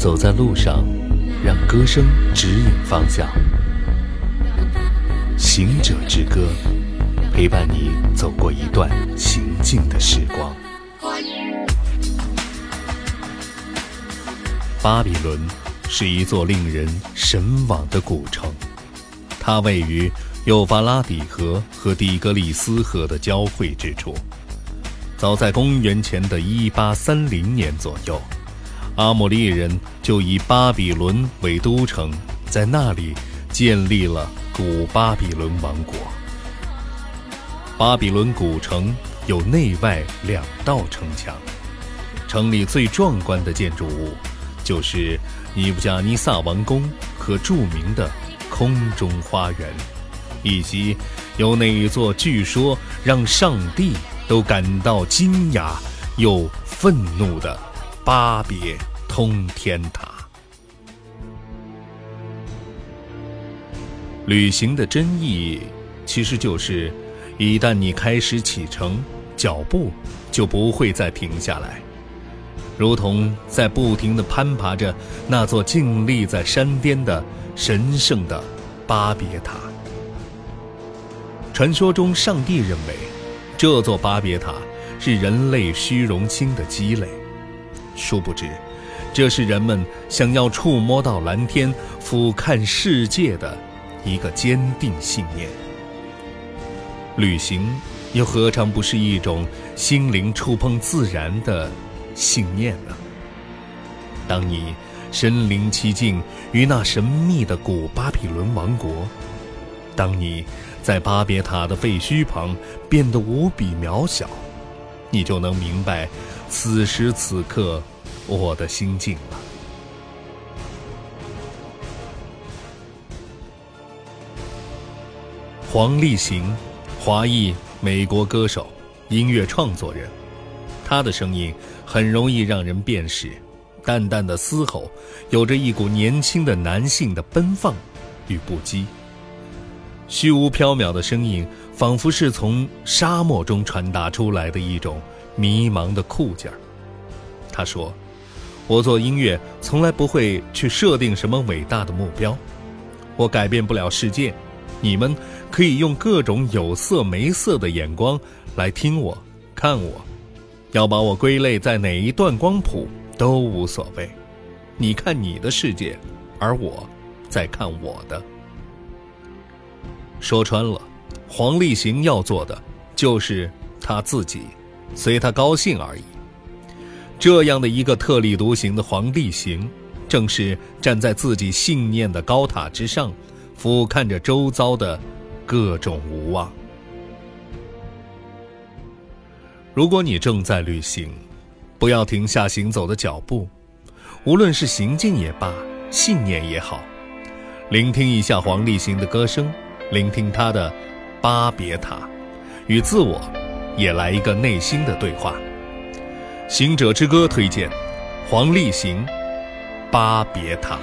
走在路上，让歌声指引方向。行者之歌，陪伴你走过一段行进的时光。巴比伦是一座令人神往的古城，它位于幼发拉底河和底格里斯河的交汇之处。早在公元前的一八三零年左右，阿莫利人就以巴比伦为都城，在那里建立了古巴比伦王国。巴比伦古城有内外两道城墙，城里最壮观的建筑物就是尼布加尼撒王宫和著名的空中花园，以及有那一座据说让上帝。都感到惊讶又愤怒的巴别通天塔。旅行的真意，其实就是，一旦你开始启程，脚步就不会再停下来，如同在不停地攀爬着那座静立在山巅的神圣的巴别塔。传说中，上帝认为。这座巴别塔是人类虚荣心的积累，殊不知，这是人们想要触摸到蓝天、俯瞰世界的一个坚定信念。旅行又何尝不是一种心灵触碰自然的信念呢？当你身临其境于那神秘的古巴比伦王国，当你……在巴别塔的废墟旁变得无比渺小，你就能明白此时此刻我的心境了。黄立行，华裔美国歌手、音乐创作人，他的声音很容易让人辨识，淡淡的嘶吼，有着一股年轻的男性的奔放与不羁。虚无缥缈的声音，仿佛是从沙漠中传达出来的一种迷茫的酷劲儿。他说：“我做音乐从来不会去设定什么伟大的目标，我改变不了世界，你们可以用各种有色没色的眼光来听我、看我，要把我归类在哪一段光谱都无所谓。你看你的世界，而我在看我的。”说穿了，黄立行要做的就是他自己，随他高兴而已。这样的一个特立独行的黄立行，正是站在自己信念的高塔之上，俯瞰着周遭的各种无望。如果你正在旅行，不要停下行走的脚步，无论是行进也罢，信念也好，聆听一下黄立行的歌声。聆听他的巴别塔，与自我也来一个内心的对话。行者之歌推荐，黄立行，巴别塔。